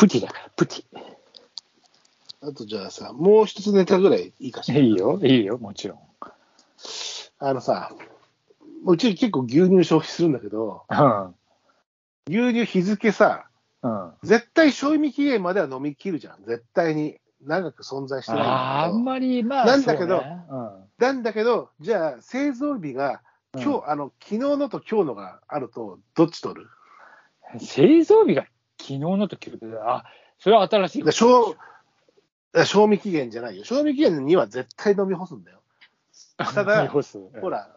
プティだから、プテあとじゃあさ、もう一つネタぐらいいいかしィ。ら。いいよ、いいよ、もちろん。あのさ、うち結構牛乳消費するんだけど、うん。牛乳日付さ、うん。絶対賞味期限までは飲み切るじゃん。絶対に。長く存在してない。あーあんまり、まあ、なんだけどそうねなんだけど、じゃあ製造日が、うん今日、あの、昨日のと今日のがあると、どっち取る？うん製造日が昨日のとあ、それは新しいで賞賞味期限じゃないよ。賞味期限には絶対飲み干すんだよ。ただほら、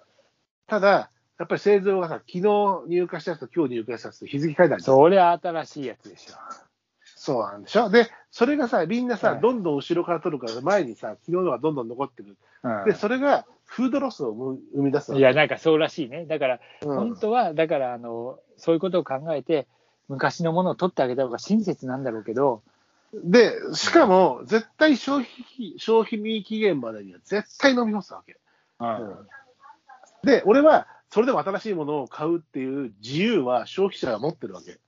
ただ、やっぱり製造がさ、昨日入荷したやつと今日入荷したやつと日付変えたりそれは新しいやつでしょ。そうなんでしょで、それがさ、みんなさ、はいどんどん後ろから取るから、前にさ、昨日のがどんどん残ってる。うんで、それがフードロスを生み出すわいや、なんかそうらしいね。だから、うん本当は、だから、あの、そういうことを考えて、昔のものを取ってあげた方が親切なんだろうけど、で、しかも、絶対消費期、消費期限までには絶対飲み干すわけ。うんで、俺は、それでも新しいものを買うっていう自由は消費者が持ってるわけ。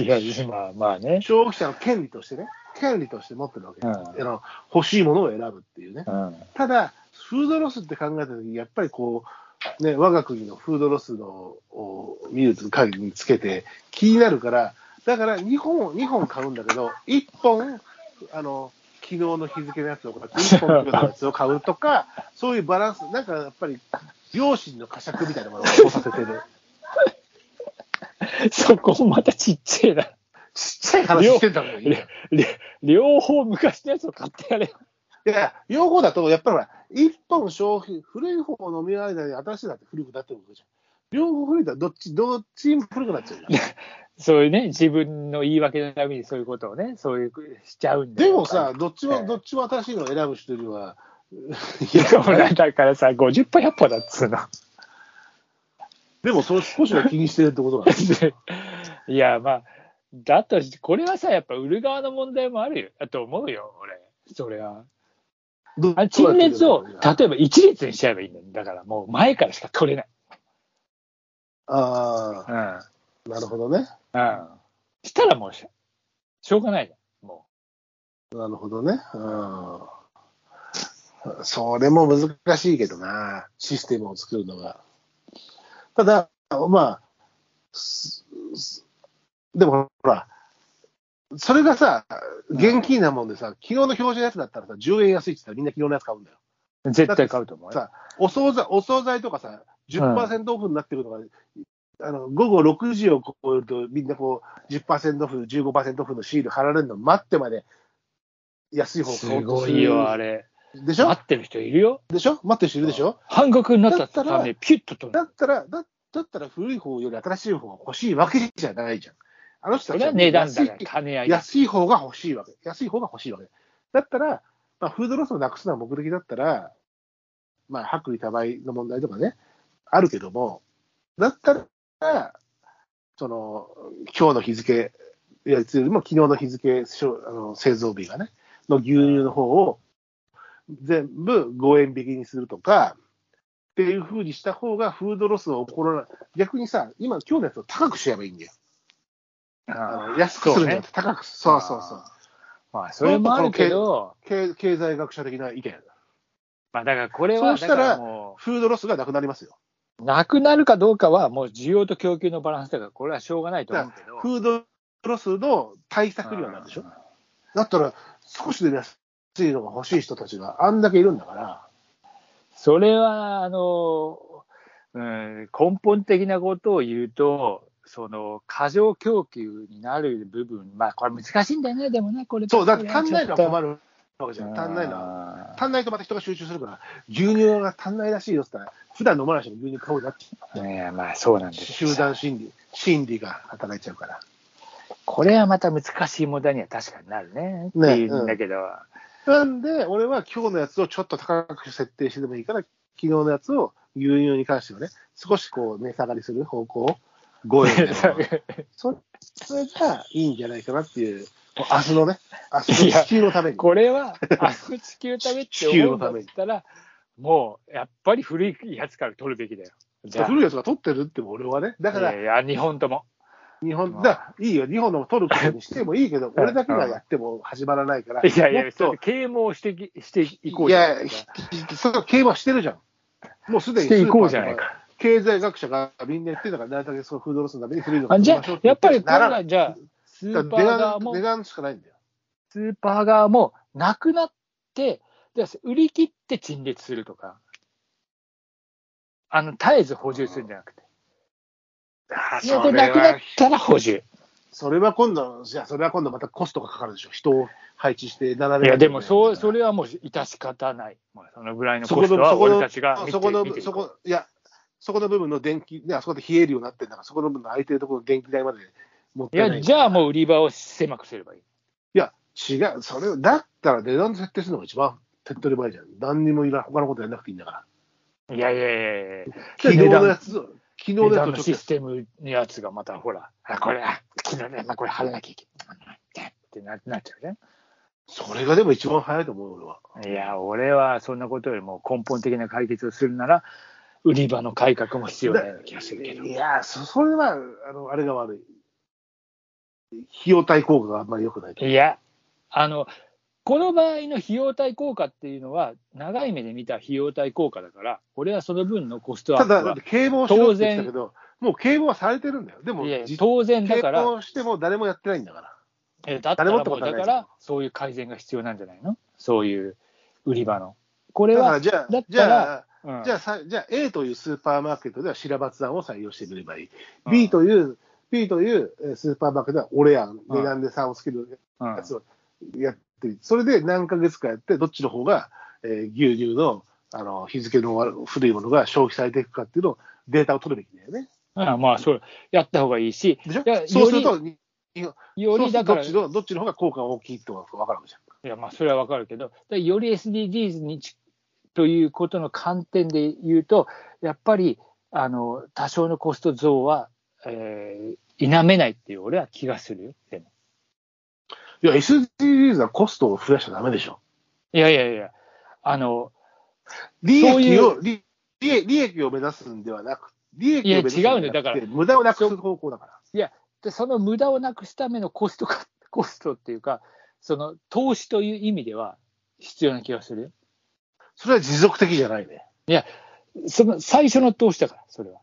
いや、まあまあね。消費者の権利としてね、権利として持ってるわけ。うんあの欲しいものを選ぶっていうね。うんただ、フードロスって考えたときに、やっぱりこう、ね、我が国のフードロスのを見る限りにつけて気になるから、だから2本、2本買うんだけど、1本、あの、昨日の日付のやつを買って、1本のやつを買うとか、そういうバランス、なんかやっぱり、良心の呵責みたいなものを起こさせてる。そこもまたちっちゃいな。ちっちゃい話してたのに。両方昔のやつを買ってやれよ。や、両方だと、やっぱりほら、1本消費、古い方を飲み間に新しいだって古くなってるわけじゃん。両方古いとどっち、どっちも古くなっちゃうじゃん。そういうね、自分の言い訳のためにそういうことをね、そういうしちゃうんでもさ、どっちも、ええどっちも新しいのを選ぶ人には、いや、ほら、だからさ、50歩100歩だっつうの。でもそれ少しは気にしてるってことなんです いや、まあ、だとし、これはさ、やっぱ売る側の問題もあるよ、だと思うよ、俺。それは。どあ陳列を、例えば一列にしちゃえばいいんだよ。だからもう前からしか取れない。あうん。あ、なるほどね。うん。したらもうし、しょうがないじゃん。もなるほどね。うん。それも難しいけどな、システムを作るのが。ただ、まあ、でもほら、それがさ、現金なもんでさ、昨日の表示のやつだったらさ、10円安いって言ったらみんな昨日のやつ買うんだよ。う。絶対買うと思うよ。さお惣菜、お惣菜とかさ、10%オフになってるのが、あの午後6時を超えると、みんなこう、10%オフ、15%オフのシール貼られるの待ってまで安い方す買おうとする。ごいよ、あれ。でしょ？待ってる人いるよ。でしょ？待ってる人いるでしょ？半額になっただったら途端にピュッと取る。だったら、だだったら古い方より新しい方が欲しいわけじゃないじゃん。あの人たちは値段だから、安い金合いだ。安い方が欲しいわけ。安い方が欲しいわけ。だったら、まあ、フードロスをなくすのは目的だったら、まあ、薄利多売の問題とかね、あるけども、だったら、その、今日の日付、やつよりも昨日の日付、あの製造日がね、の牛乳の方を全部5円引きにするとか、っていうふうにした方がフードロスを起こらない。逆にさ、今、今日のやつを高くしちゃえばいいんだよ。あの安くするんじゃなくて高くすそうそうそう。まあ、それもあるけど、経経済学者的な意見。まあ、だからこれは、そうしたらフードロスがなくなりますよ。う、なくなるかどうかは、もう需要と供給のバランスだから、これはしょうがないと思うけど。フードロスの対策にはなるでしょ。だったら、少しでも安いのが欲しい人たちがあんだけいるんだから、それは、あの、うん、根本的なことを言うと、その、過剰供給になる部分、まあ、これ難しいんだよね、でもね、これ。そう、だって足んないのは困る。るわけじゃん。足んないのは。は足んないとまた人が集中するから、牛乳が足んないらしいよって言ったら、普段飲まない人も牛乳買うようになっちゃいや、まあ、そうなんう。です集団心理、心理が働いちゃうから。これはまた難しい問題には確かになるね。ねっていうんだけど、なんで、俺は今日のやつをちょっと高く設定してでもいいから、昨日のやつを牛乳に関してはね、少しこう値下がりする方向、5円でもそそれがいいんじゃないかなっていう、もう明日のね、明日の地球のために。これは、あの地球のためって思うんだったら、もう、やっぱり古いやつから取るべきだよ。じゃあ古いやつが取ってるっても俺はね、だから、いやいや、日本とも。日本、だいいよ、日本の取ることにしてもいいけど、俺だけがやっても始まらないから、いやいや、それ啓蒙してきしていこういじゃなやいですか。、それは競馬してるじゃん。もうすでにしていこうじゃないか。経済学者がみんな言ってるんだから、なるだけそのフードロスのために古いのあじゃあ、やっぱりこれが、じゃあ、スーパー値側も段値、段しかないんだよ。スーパー側もなくなって、で売り切って陳列するとか、あの、絶えず補充するんじゃなくて。あいや、これなくなったら補充。それは今度、じゃあそれは今度またコストがかかるでしょ。人を配置して並べいや、でも、そう、それれはもう致し方ない。まあ、そのぐらいのコストは俺たちがそこのそこ、いや、そこの部分の電気、ね、あそこで冷えるようになってんだから、そこの部分の空いてるところの電気代まで持っいや、てない。じゃあもう売り場を狭くすればいい。いや、違う、それ、だったら値段設定するのが一番手っ取り早いじゃん。何にもいらん、他のことやんなくていいんだから。いやいやいやいや昨日のやつ、昨日のやつとちょっステムのやつがまたほら、あ、これ、あ、昨日ね、まあ、これ貼らなきゃいけない。ってななっちゃうじゃん。と、それがでも一番早いと思うよ、俺は。いや、俺はそんなことよりも根本的な解決をするなら、売り場の改革も必要なような気がするけど。いや、そそれは、あの、あれが悪い。費用対効果があんまり良くないと。いや、あの、この場合の費用対効果っていうのは、長い目で見た費用対効果だから、俺はその分のコストアップただ、だっはて、警棒しろっけど、もう警棒はされてるんだよ。でも、いや実当然だから、警棒しても誰もやってないんだから。えだった誰もらもだから、そういう改善が必要なんじゃないの？そういう売り場の。これは、だからじゃあ、うんじゃあさ、じゃあ A というスーパーマーケットでは白松案を採用してくればいい。うん B という、B というえースーパーマーケットでは俺案、うん値段で差をつけるうんやつをやってる、それで何ヶ月かやって、どっちの方が、えー牛乳のあの日付の悪古いものが消費されていくかっていうのをデータを取るべきだよね。うんまあ、そう、やった方がいいし、そうすると、によりだから、どっちのどっちの方が効果が大きいってことが分かるわけじゃん。や、まあ、それはわかるけど、でより SDGs にちということの観点で言うと、やっぱり、あの、多少のコスト増は、えー否めないっていう、俺は気がするよ、でも。いや、SDGs はコストを増やしちゃダメでしょ。いやいやいや、あの、利益を、利利益を目指すんではなく、利益を目指すんいや違うんじゃなくてだから無駄をなくす方向だから。でその無駄をなくすためのコストか、コストっていうか、その投資という意味では必要な気がするよ。それは持続的じゃないね。その最初の投資だから、それは。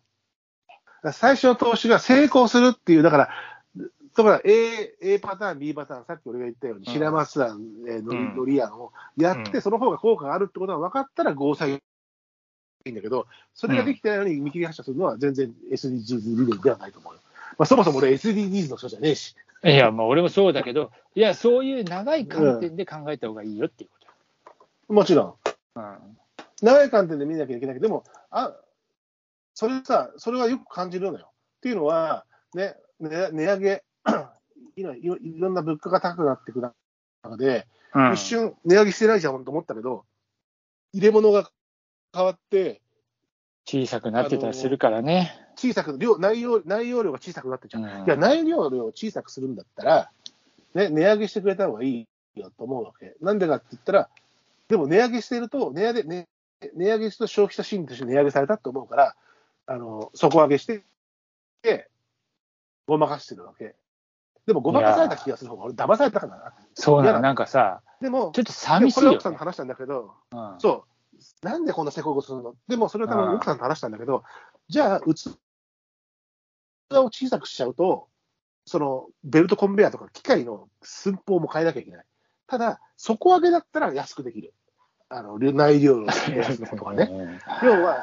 最初の投資が成功するっていう、だから、だから A, A パターン、B パターン、さっき俺が言ったように、うん白松案、えーのりうんのり案をやって、うんその方が効果があるってことが分かったら、ゴーサイいいんだけど、それができてないのに見切り発車するのは全然 SDGs 理念ではないと思うよ。まあ、そもそも俺 SDGs の人じゃねえし。いや、まあ俺もそうだけど、いや、そういう長い観点で考えた方がいいよっていうこもちろん。と。うん。長い観点で見なきゃいけないけど、でも、あ、それさ、それはよく感じるのよ。っていうのは、ね、ね値上げ、今いろ、いろんな物価が高くなっていく中で、うん一瞬値上げしてないじゃんと思ったけど、入れ物が変わって、小さくなってたりするからね。小さく、量、内容、内容量が小さくなってるじゃん。うんいや、内容量を小さくするんだったら、ね、値上げしてくれた方がいいよと思うわけ。なんでかって言ったら、でも値上げしてると、値上げ、ね、値上げすると消費者心理として値上げされたと思うから、あの、底上げして、で、ごまかしてるわけ。でも、ごまかされた気がする方が、俺、騙されたかな。そうなの、なんかさ、でも、ちょっとで寂しいよもこれは奥さんと話したんだけど、うんそう、なんでこんなせこいことするの？でも、それは多分奥さんと話したんだけど、じゃあ、器を小さくしちゃうと、そのベルトコンベヤーとか機械の寸法も変えなきゃいけない。ただ、底上げだったら安くできる。あの、内容のとかね。要は、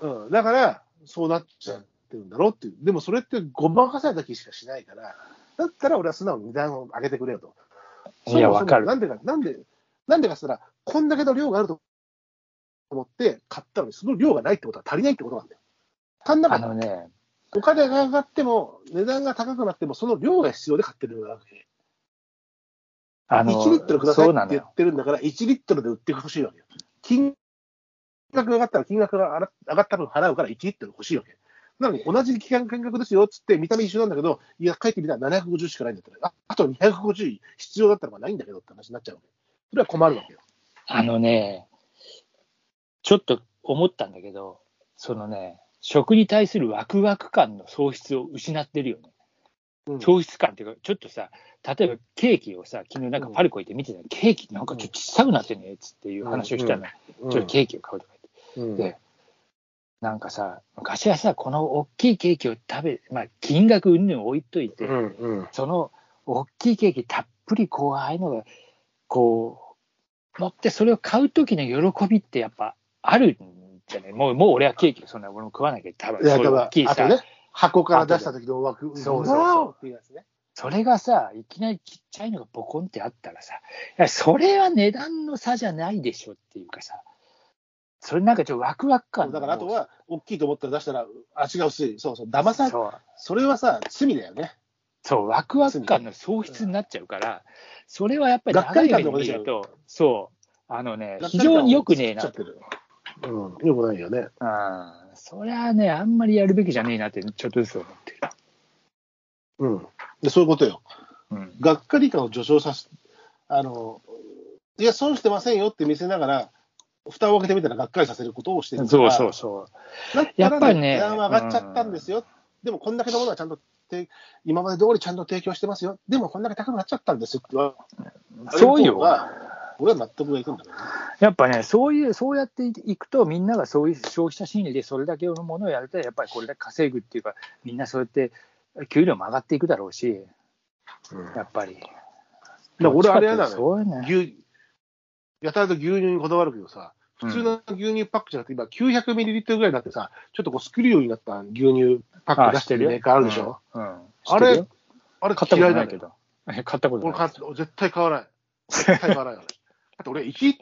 うん、だから、そうなっちゃってるんだろうっていう。でもそれってごまかされた気しかしないから、だったら俺は素直に値段を上げてくれよと。いや、わかる。なんでか、なんで、なんでかしたら、こんだけの量があると思って買ったのに、その量がないってことは足りないってことなんだよ。足んなかった。あのね、お金が上がっても、値段が高くなっても、その量が必要で買ってるわけ。あの、1リットルくださいって言っ。てるんだから、1リットルで売ってほしいわけよ。金額が上がったら、金額が上がった分払うから1リットル欲しいわけ。なのに、同じ期間金額ですよっつって、見た目一緒なんだけど、いや、書いてみたら750しかないんだったら、ああと250必要だったのがないんだけどって話になっちゃうわけ。それは困るわけよ。あのね、ちょっと思ったんだけど、そのね、食に対するワクワク感の喪失を失ってるよね。うん喪失感っていうか、ちょっとさ、例えばケーキをさ、昨日なんかパルコ行って見てたの、ケーキなんかちょっと小さくなってねっつっていう話をしたの、うん。ちょっとケーキを買うとか言って。うん。で、なんかさ、昔はさ、この大きいケーキを食べ、まあ、金額云々置いといて、うんうん。その大きいケーキたっぷりこう、ああいうのが、こう、乗ってそれを買う時の喜びってやっぱあるんじゃない？もう、もう俺はケーキそんな俺も食わなきゃ多分い大きいさ、箱から出した時の枠、そうそうそう。っていうやつね。それがさ、いきなりちっちゃいのがボコンってあったらさ、いや、それは値段の差じゃないでしょっていうかさ、それなんかちょっとワクワク感だからあとは、大きいと思ったら出したら、味が薄い。そうそう、騙さそう、それはさ、罪だよね。そう、ワクワク感の喪失になっちゃうから、それはやっぱりがっかり感長い目で見ると、そう、あのね、非常に良くねえなちゃってる。うん、よくないよね。うん、それはね、あんまりやるべきじゃねえなって、ちょっとずつ思ってる。うん。で、そういうことよ。うん、がっかり感を助長させ、あの、いや、損してませんよって見せながら、蓋を開けてみたらがっかりさせることをしてるそうそうそう。だったらやっぱりね値段は上がっちゃったんですよ。でも、こんだけのものはちゃんとて、今まで通りちゃんと提供してますよ。でも、こんだけ高くなっちゃったんですよってそういう方が俺は納得がいくんだけどね。やっぱね、そういう、そうやっていくと、みんながそういう消費者心理でそれだけのものをやると、やっぱりこれだけ稼ぐっていうか、みんなそうやって給料も上がっていくだろうし、やっぱり。ら俺あれやなのよそういうね。牛、やたらと牛乳にこだわるけどさ、普通の牛乳パックじゃなくて、今900ミリリットルぐらいになってさ、ちょっとこうスクリューになった牛乳パック出してるメーカーあるでしょ？うん。うんあれこと嫌いだけど。ないけど。え買ったことない俺買っ。絶対買わない。絶対買わないよ。だって俺1リッ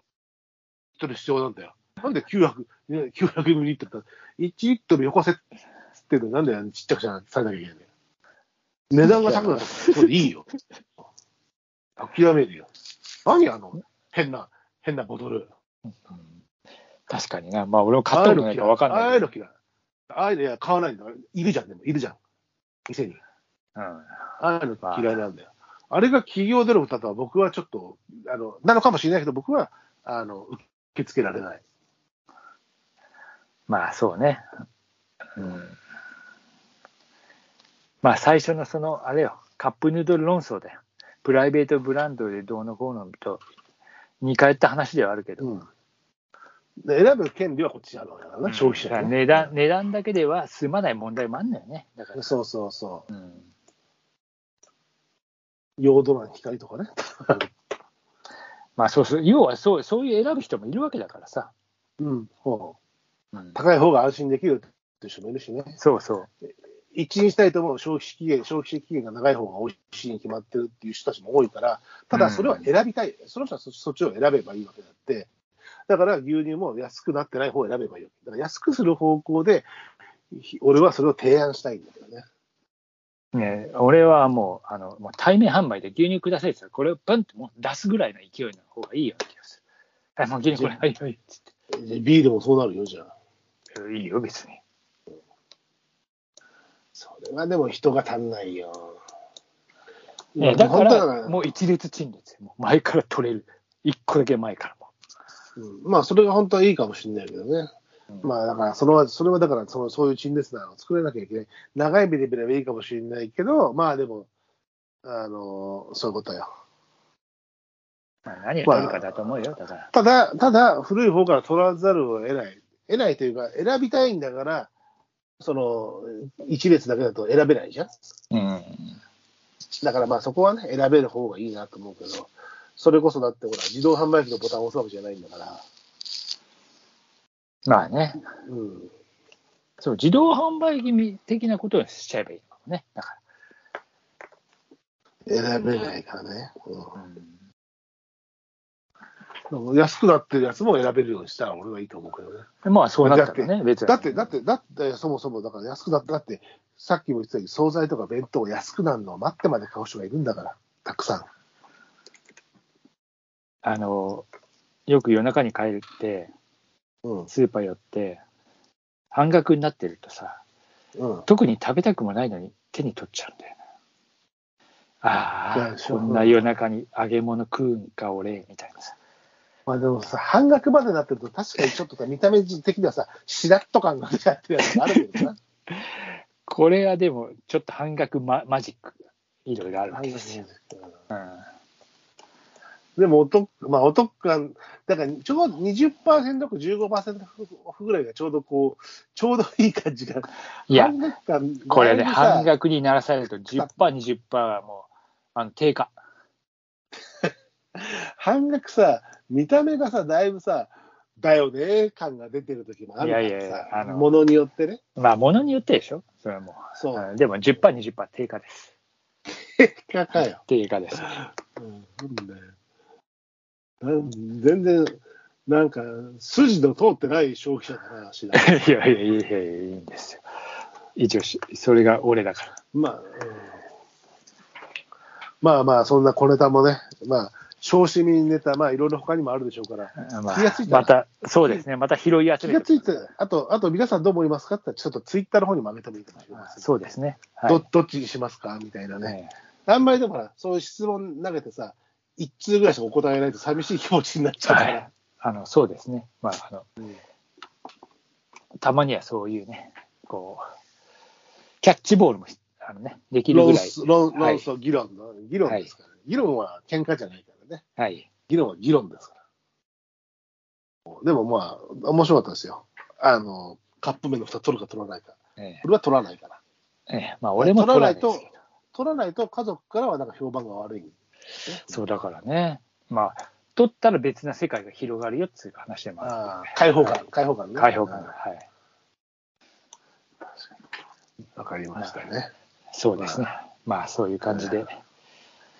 トル必要なんだよ。なんで900、ね、900ミリリットルだ1リットルよこせって言ってんのになんでちっちゃくされなきゃいけないんだよ。値段が高くなったからそれでいいよ。諦めるよ。何あの、変な、変なボトル。うん確かにな。まあ、俺も買ったことないから分かんああないいうけど。の嫌い。ああいうのいや買わないんだ。いるじゃん、でも。いるじゃん。店に。うんああいうの嫌いなんだよ。あれが企業での歌とは僕はちょっと、あの、なのかもしれないけど、僕は、あの、受け付けられない。まあ、そうね。うん。まあ、最初のその、あれよ、カップヌードル論争だよ。プライベートブランドでどうのこうのと、似通った話ではあるけど、うん。で選ぶ権利はこっちにあるわけだからな、消費者ね、値段値段だけでは済まない問題もあるんだよね。だから、そうそうそうん、う。ヨードラン光とかね。まあそうそう、要はそうそういう選ぶ人もいるわけだからさ。うん。そううん、高い方が安心できるっていう人もいるしね。そうそう。一任したいと思う消費期限、消費期限が長い方が美味しいに決まってるっていう人たちも多いから、ただそれは選びたい、その人はそそっちを選べばいいわけだって、だから牛乳も安くなってない方を選べばいいわけ。だから安くする方向で、ひ俺はそれを提案したいんだけどね。ね、俺はもうあのもう対面販売で牛乳くださいって言ったら、これをパンってもう出すぐらいの勢いの方がいいような気がする。あもう牛乳これ、はいはいっつっでビールもそうなるよ、じゃあ。て。いいよ、別に。それはでも人が足んないよ。ね、だから、もう一列陳列、もう前から取れる。一個だけ前からも。うんまあ、それが本当はいいかもしれないけどね。うんまあ、だから、それは、それはだから、その、そういう陳列棚を作らなきゃいけない。長い目で見ればいいかもしれないけど、まあでも、あの、そういうことよ。まあ、何を取るかだと思うよ、だから。ただ、ただ、古い方から取らざるを得ない。得ないというか、選びたいんだから、その、一列だけだと選べないじゃん。うん。だからまあそこはね、選べる方がいいなと思うけど、それこそだってほら、自動販売機のボタンを押すわけじゃないんだから。まあね。うん。そう、自動販売機的なことをしちゃえばいいのかもね。だか選べないからね。ら。うん、安くなってるやつも選べるようにしたら俺はいいと思うけどね。うん、まあ、そうなったらね、別に。だって、だって、だって、そもそもだから安くなって、だって、さっきも言ってたように、惣菜とか弁当安くなるのを待ってまで買う人がいるんだから、たくさん。あの、よく夜中に帰って、うん。スーパー寄って、半額になってるとさ、うん。特に食べたくもないのに手に取っちゃうんだよね。ああ、こんな夜中に揚げ物食うんか、俺、みたいなさ。まあでもさ、半額までなってると、確かにちょっとさ、見た目的にはさ、しらっと感が出ちゃってるやつがあるけどな。これはでも、ちょっと半額ママジックいろいろあるわけですよ。うんでもお得、まあ、お得感、だからちょうど20%か15%オフぐらいがちょうどこう、ちょうどいい感じが。いやこれね、半額にならされると10%、20%はもう、あの、低下。半額さ、見た目がさ、だいぶさ、だよね感が出てる時もあるからさ、いやいやいやあのものによってね。まあ、ものによってでしょ？それはもう。そう。うんでも10%、20%低下です。かかよ。低下です。うんなん全然、なんか、筋の通ってない消費者だな、しないいやいやいやいや、いいんですよ。一応し、それが俺だから。まあ、うんまあまあ、そんな小ネタもね、まあ、小市民ネタ、まあ、いろいろ他にもあるでしょうから、まあ気がついた？らまた、そうですね。また拾い集めて気がついて、あと、あと皆さんどう思いますかって、ちょっとツイッターの方にも上げてもいいかもしれません。そうですね。はいどどっちにしますか？みたいなね。ねあんまりでもほら、そういう質問投げてさ、一通ぐらいしかお答えないと寂しい気持ちになっちゃうから。はい。あの、そうですね。まあ、あの、うんたまにはそういうね、こう、キャッチボールもしあのね、できるぐ論らい。争、論はい論争議論の、議論ですから、ね議論は喧嘩じゃないからね。はい。議論は議論ですから。でもまあ、面白かったですよ。あの、カップ麺の蓋取るか取らないか。えこれは取らないから。えええまあ、俺も取らないですけど取らない取らないと家族からはなんか評判が悪い。そうだからね。まあ、取ったら別な世界が広がるよっていう話でもあるああ、開放感、開放感ね。開放感はい。わかりましたね。そうですね。まあ、そういう感じで、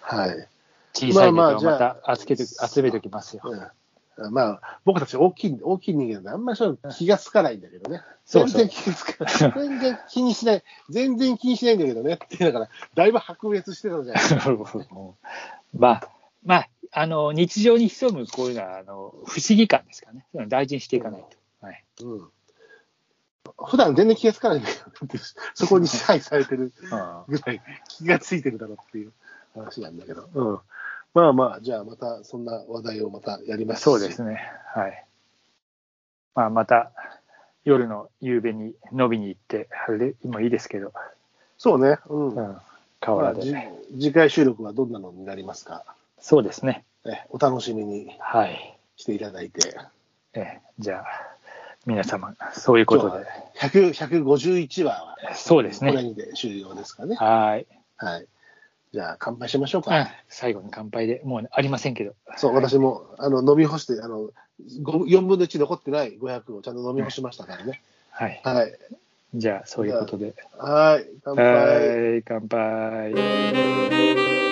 はい。小さいネタまあまあじゃをまたあ集めて集めておきますよ。うんまあ、僕たち大きい、大きい人間であんまりそう気がつかないんだけどね。全然気がつかない。全然気にしない。全然気にしないんだけどね。って言いながら、だいぶ白熱してたじゃ ないですか。まあ、まあ、あの、日常に潜むこういうのは、あの、不思議感ですからね。大事にしていかないと。はい。うん。普段全然気がつかないんだけどそこに支配されてるうんぐらい気がついてるだろうっていう話なんだけど。うん。まあまあ、じゃあまたそんな話題をまたやりますしそうですね。はい。まあ、また、夜の夕べに飲みに行って、あれでもいいですけど、そうね。うん。うん、河まあ、原で。じ次回収録はどんなのになりますか、そうですね。ね、お楽しみにはい。していただいて。ええじゃあ、皆様、そういうことで。100 151話は、そうですねこれにで終了ですかね。はい。はい。じゃあ、乾杯しましょうか。うん最後に乾杯で、もうありませんけど。そう、私も、あの、飲み干して、あの、ご4分の1残ってない500をちゃんと飲み干しましたからね。はい。はい。じゃあ、そういうことで。はい。乾杯。はい、乾杯。